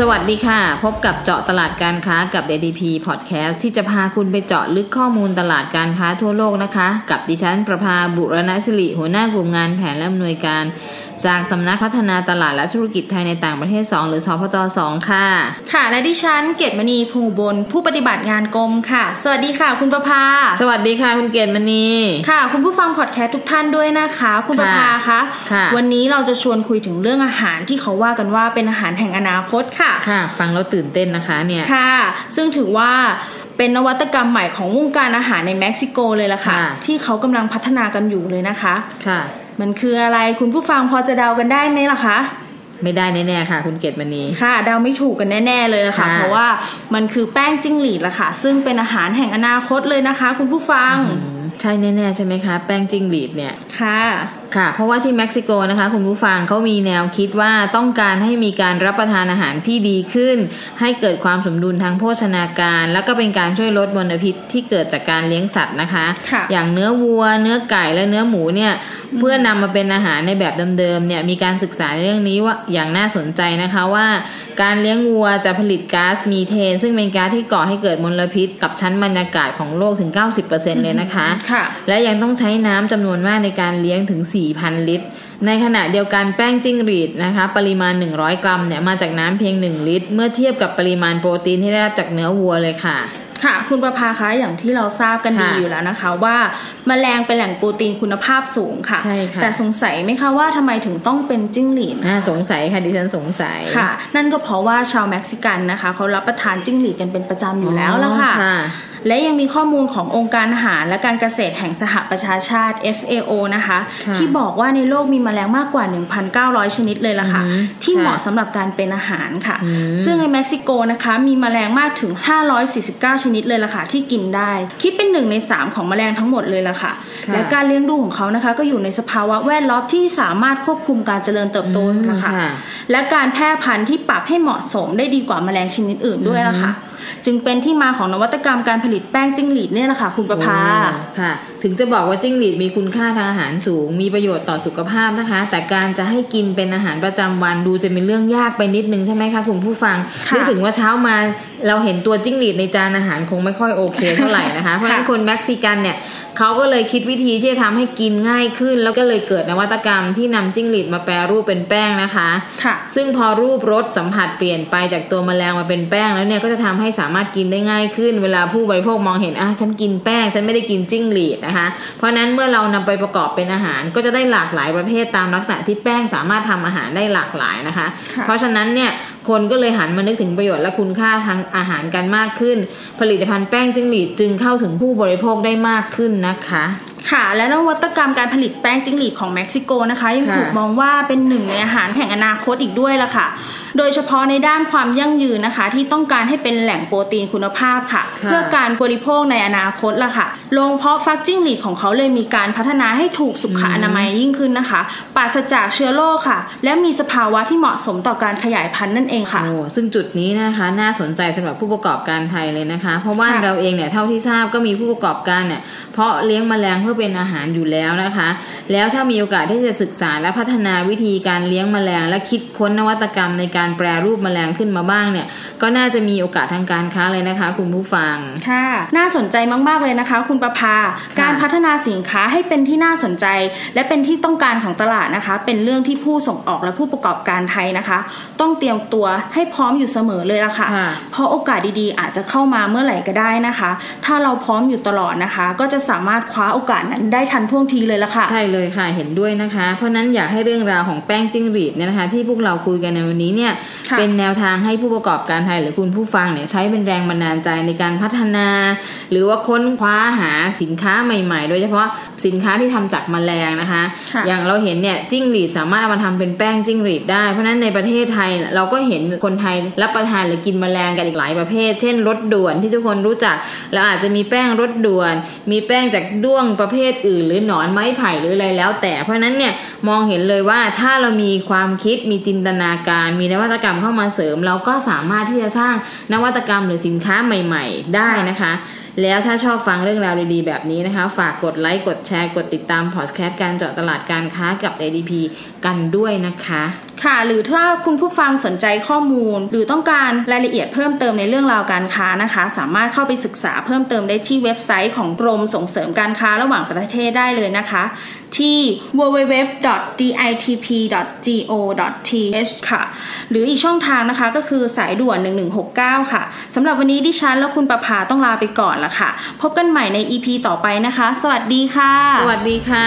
สวัสดีค่ะ พบกับเจาะตลาดการค้ากับ DDP Podcast ที่จะพาคุณไปเจาะลึกข้อมูลตลาดการค้าทั่วโลกนะคะ กับดิฉันประภาบุรณศิริหัวหน้ากลุ่มงานแผนและอำนวยการ จากสำนักพัฒนาตลาดและธุรกิจไทยในต่างประเทศ 2 หรือสพต2ค่ะ ค่ะ และดิฉันเกตมณีภูบลผู้ปฏิบัติงานกรมค่ะ สวัสดีค่ะ คุณประภา สวัสดีค่ะ คุณเกศมณีค่ะ คุณผู้ฟังพอดแคสต์ทุกท่านด้วยนะคะ คุณประภาคะค่ะวันนี้เราจะชวนคุยถึงเรื่องอาหารที่เขาว่ากันว่าเป็นอาหารแห่งอนาคตค่ะ ค่ะ ฟังแล้วตื่นเต้นนะคะเนี่ยค่ะ ซึ่งถือว่าเป็นนวัตกรรมใหม่ของวงการอาหารในเม็กซิโกเลยล่ะค่ะค่ะที่เขากำลังพัฒนากันอยู่เลยนะคะ ค่ะ มันคืออะไรคุณผู้ฟังพอจะเดากันได้ไหมล่ะคะ ไม่ได้แน่ๆค่ะ คุณเกศมณีค่ะเดาไม่ถูกกันแน่ๆเลยล่ะค่ะค่ะ เพราะว่ามันคือแป้งจิ้งหรีดล่ะค่ะ ซึ่งเป็นอาหารแห่งอนาคตเลยนะคะ คุณผู้ฟังอืมใช่แน่ๆใช่ไหมคะ แป้งจิ้งหรีดเนี่ยค่ะค่ะ เพราะว่าที่เม็กซิโกนะคะ คุณผู้ฟังเขามีแนวคิดว่าต้องการให้มีการรับประทานอาหารที่ดีขึ้น ให้เกิดความสมดุลทางโภชนาการ แล้วก็เป็นการช่วยลดมลพิษที่เกิดจากการเลี้ยงสัตว์นะคะค่ะอย่างเนื้อวัว เนื้อไก่และเนื้อหมูเนี่ยเพื่อนำมาเป็นอาหารในแบบเดิมๆเนี่ยมีการศึกษาเรื่องนี้ว่าอย่างน่าสนใจนะคะว่า การเลี้ยงวัวจะผลิตก๊าซมีเทน ซึ่งเป็นก๊าซที่ก่อให้เกิดมลพิษ กับชั้นบรรยากาศของโลกถึง 90%เลยนะคะค่ะและยังต้องใช้น้ำจำนวนมากในการเลี้ยงถึง 4,000 ลิตร ในขณะเดียวกันแป้งจิ้งหรีดนะคะปริมาณ 100 กรัมเนี่ยมาจากน้ำเพียง 1 ลิตร เมื่อเทียบกับปริมาณโปรตีนที่ได้รับจากเนื้อวัวเลยค่ะ ค่ะคุณประภาคะอย่างที่เราทราบกันดีค่ะอยู่แล้วนะคะ ว่าแมลงเป็นแหล่งโปรตีนคุณภาพสูงค่ะใช่ค่ะแต่สงสัยไหมคะว่าทำไมถึงต้องเป็นจิ้งหรีดน่าสงสัยค่ะดิฉันสงสัยค่ะ นั่นก็เพราะว่าชาวเม็กซิกันนะคะเขารับประทานจิ้งหรีดกันเป็นประจำอยู่แล้วละค่ะอ๋อค่ะ และยังมีข้อมูลขององค์การอาหารและการเกษตรแห่งสหประชาชาติ FAO นะคะค่ะที่บอกว่าในโลกมีแมลงมากกว่า 1,900 ชนิดเลยล่ะค่ะอือหือที่ค่ะเหมาะสำหรับการเป็นอาหารค่ะอืมซึ่งในเม็กซิโกนะคะ มีแมลงมากถึง 549 ชนิดเลยล่ะค่ะ ที่กินได้ คิดเป็นหนึ่งใน 3 ของแมลงทั้งหมดเลยล่ะค่ะค่ะ และการเลี้ยงดูของเขานะคะ ก็อยู่ในสภาวะแวดล้อมที่สามารถควบคุมการเจริญเติบโตล่ะค่ะค่ะและการแพร่พันธุ์ที่ปรับให้เหมาะสมได้ดีกว่าแมลงชนิดอื่นด้วยล่ะค่ะ จึงเป็นที่มาของนวัตกรรมการผลิตแป้งจิ้งหรีดเนี่ยแหละค่ะคุณประภาโอ้ค่ะ ถึงจะบอกว่าจิ้งหรีดมีคุณค่าทางอาหารสูง มีประโยชน์ต่อสุขภาพนะคะ แต่การจะให้กินเป็นอาหารประจำวันดูจะเป็นเรื่องยากไปนิดนึงใช่ไหมคะคุณผู้ฟังค่ะนึกถึงว่าเช้ามาเราเห็นตัวจิ้งหรีดในจานอาหารคงไม่ค่อยโอเคเท่าไหร่นะคะ เพราะฉะนั้นคนเม็กซิกันเนี่ยเขาก็เลยคิดวิธีที่จะทำให้กินง่ายขึ้น แล้วก็เลยเกิดนวัตกรรมที่นำจิ้งหรีดมาแปรรูปเป็นแป้งนะคะค่ะซึ่งพอรูปรสสัมผัสเปลี่ยนไปจากตัวแมลงมาเป็นแป้งแล้วเนี่ยก็จะทำให้สามารถกินได้ง่ายขึ้น เวลาผู้บริโภคมองเห็นอะฉันกินแป้งฉันไม่ได้กินจิ้งหรีดนะคะ เพราะฉะนั้นเมื่อเรานำไปประกอบเป็นอาหาร ก็จะได้หลากหลายประเภทตามลักษณะที่แป้งสามารถทำอาหารได้หลากหลายนะคะค่ะเพราะฉะนั้นเนี่ย คนก็เลยหันมานึกถึงประโยชน์และคุณค่าทางอาหารกันมากขึ้น ผลิตภัณฑ์แป้งจิ้งหรีดจึงเข้าถึงผู้บริโภคได้มากขึ้นนะคะ ค่ะ และนวัตกรรมการผลิตแป้งจิ้งหรีดของเม็กซิโกนะคะ ยังค่ะถูกมองว่าเป็นหนึ่งในอาหารแห่งอนาคตอีกด้วยล่ะค่ะ โดยเฉพาะในด้านความยั่งยืนนะคะ ที่ต้องการให้เป็นแหล่งโปรตีนคุณภาพค่ะค่ะ เพื่อการบริโภคในอนาคตล่ะค่ะโรงเพาะฟักจิ้งหรีดของเขาเลยมีการพัฒนาให้ถูกสุขอนามัยยิ่งขึ้นนะคะปราศจากเชื้อโรคค่ะ และมีสภาวะที่เหมาะสมต่อการขยายพันธุ์นั่นเองค่ะโอ้ซึ่งจุดนี้นะคะน่าสนใจสำหรับผู้ประกอบการไทยเลยนะคะ เพราะว่าค่ะเราเองเนี่ยเท่าที่ทราบก็มีผู้ประกอบการเนี่ยเพาะเลี้ยงแมลงเพื่อเป็นอาหารอยู่แล้วนะคะ แล้วถ้ามีโอกาสที่จะศึกษาและพัฒนาวิธีการเลี้ยงแมลง และคิดค้นนวัตกรรมในการแปรรูปแมลงขึ้นมาบ้างเนี่ย ก็น่าจะมีโอกาสทางการค้าเลยนะคะ คุณผู้ฟัง ค่ะ น่าสนใจมาก ๆ เลยนะคะ คุณประภา การพัฒนาสินค้าให้เป็นที่น่าสนใจ และเป็นที่ต้องการของตลาดนะคะ เป็นเรื่องที่ผู้ส่งออกและผู้ประกอบการไทยนะคะ ต้องเตรียมตัวให้พร้อมอยู่เสมอเลยละค่ะค่ะเพราะโอกาสดีๆ อาจจะเข้ามาเมื่อไหร่ก็ได้นะคะ ถ้าเราพร้อมอยู่ตลอดนะคะ ก็จะสามารถคว้าโอกาสนั้นได้ทันท่วงทีเลยละค่ะ ใช่เลยค่ะเห็นด้วยนะคะ เพราะฉะนั้นอยากให้เรื่องราวของแป้งจิ้งหรีดเนี่ยนะคะ ที่พวกเราคุยกันในวันนี้เนี่ยค่ะเป็นแนวทางให้ผู้ประกอบการไทยหรือคุณผู้ฟังเนี่ยใช้เป็นแรงบันดาลใจในการพัฒนา หรือว่าค้นคว้าหาสินค้าใหม่ ๆ โดยเฉพาะสินค้าที่ทำจากแมลงนะคะค่ะอย่างเราเห็นเนี่ยจิ้งหรีดสามารถเอามาทำเป็นแป้งจิ้งหรีดได้ เพราะฉะนั้นในประเทศไทยเราก็เห็นคนไทยรับประทานหรือกินแมลงกันอีกหลายประเภท เช่นรสด่วนที่ทุกคนรู้จักเราอาจจะมีแป้งรสด่วน มีแป้งจากด้วงประเภทอื่น หรือหนอนไม้ไผ่หรืออะไรแล้ว แต่เพราะฉะนั้นเนี่ยมองเห็นเลยว่าถ้าเรามีความคิดมีจินตนาการ มีนวัตกรรมเข้ามาเสริม เราก็สามารถที่จะสร้างนวัตกรรมหรือสินค้าใหม่ ๆ ได้นะคะ แล้วถ้าชอบฟังเรื่องราวดีๆ แบบนี้นะคะ ฝากกดไลค์กดแชร์กดติดตามพอดแคสต์การเจาะตลาดการค้ากับ ADP กันด้วยนะคะ ค่ะ หรือถ้าคุณผู้ฟังสนใจข้อมูล หรือต้องการรายละเอียดเพิ่มเติมในเรื่องราวการค้านะคะ สามารถเข้าไปศึกษาเพิ่มเติมได้ที่เว็บไซต์ของกรมส่งเสริมการค้าระหว่างประเทศได้เลยนะคะ ที่ www.ditp.go.th ค่ะ หรืออีกช่องทางนะคะก็คือสายด่วน 1169 ค่ะสำหรับวันนี้ดิฉันและคุณประภาต้องลาไปก่อนละค่ะ พบกันใหม่ใน EP ต่อไปนะคะ สวัสดีค่ะ สวัสดีค่ะ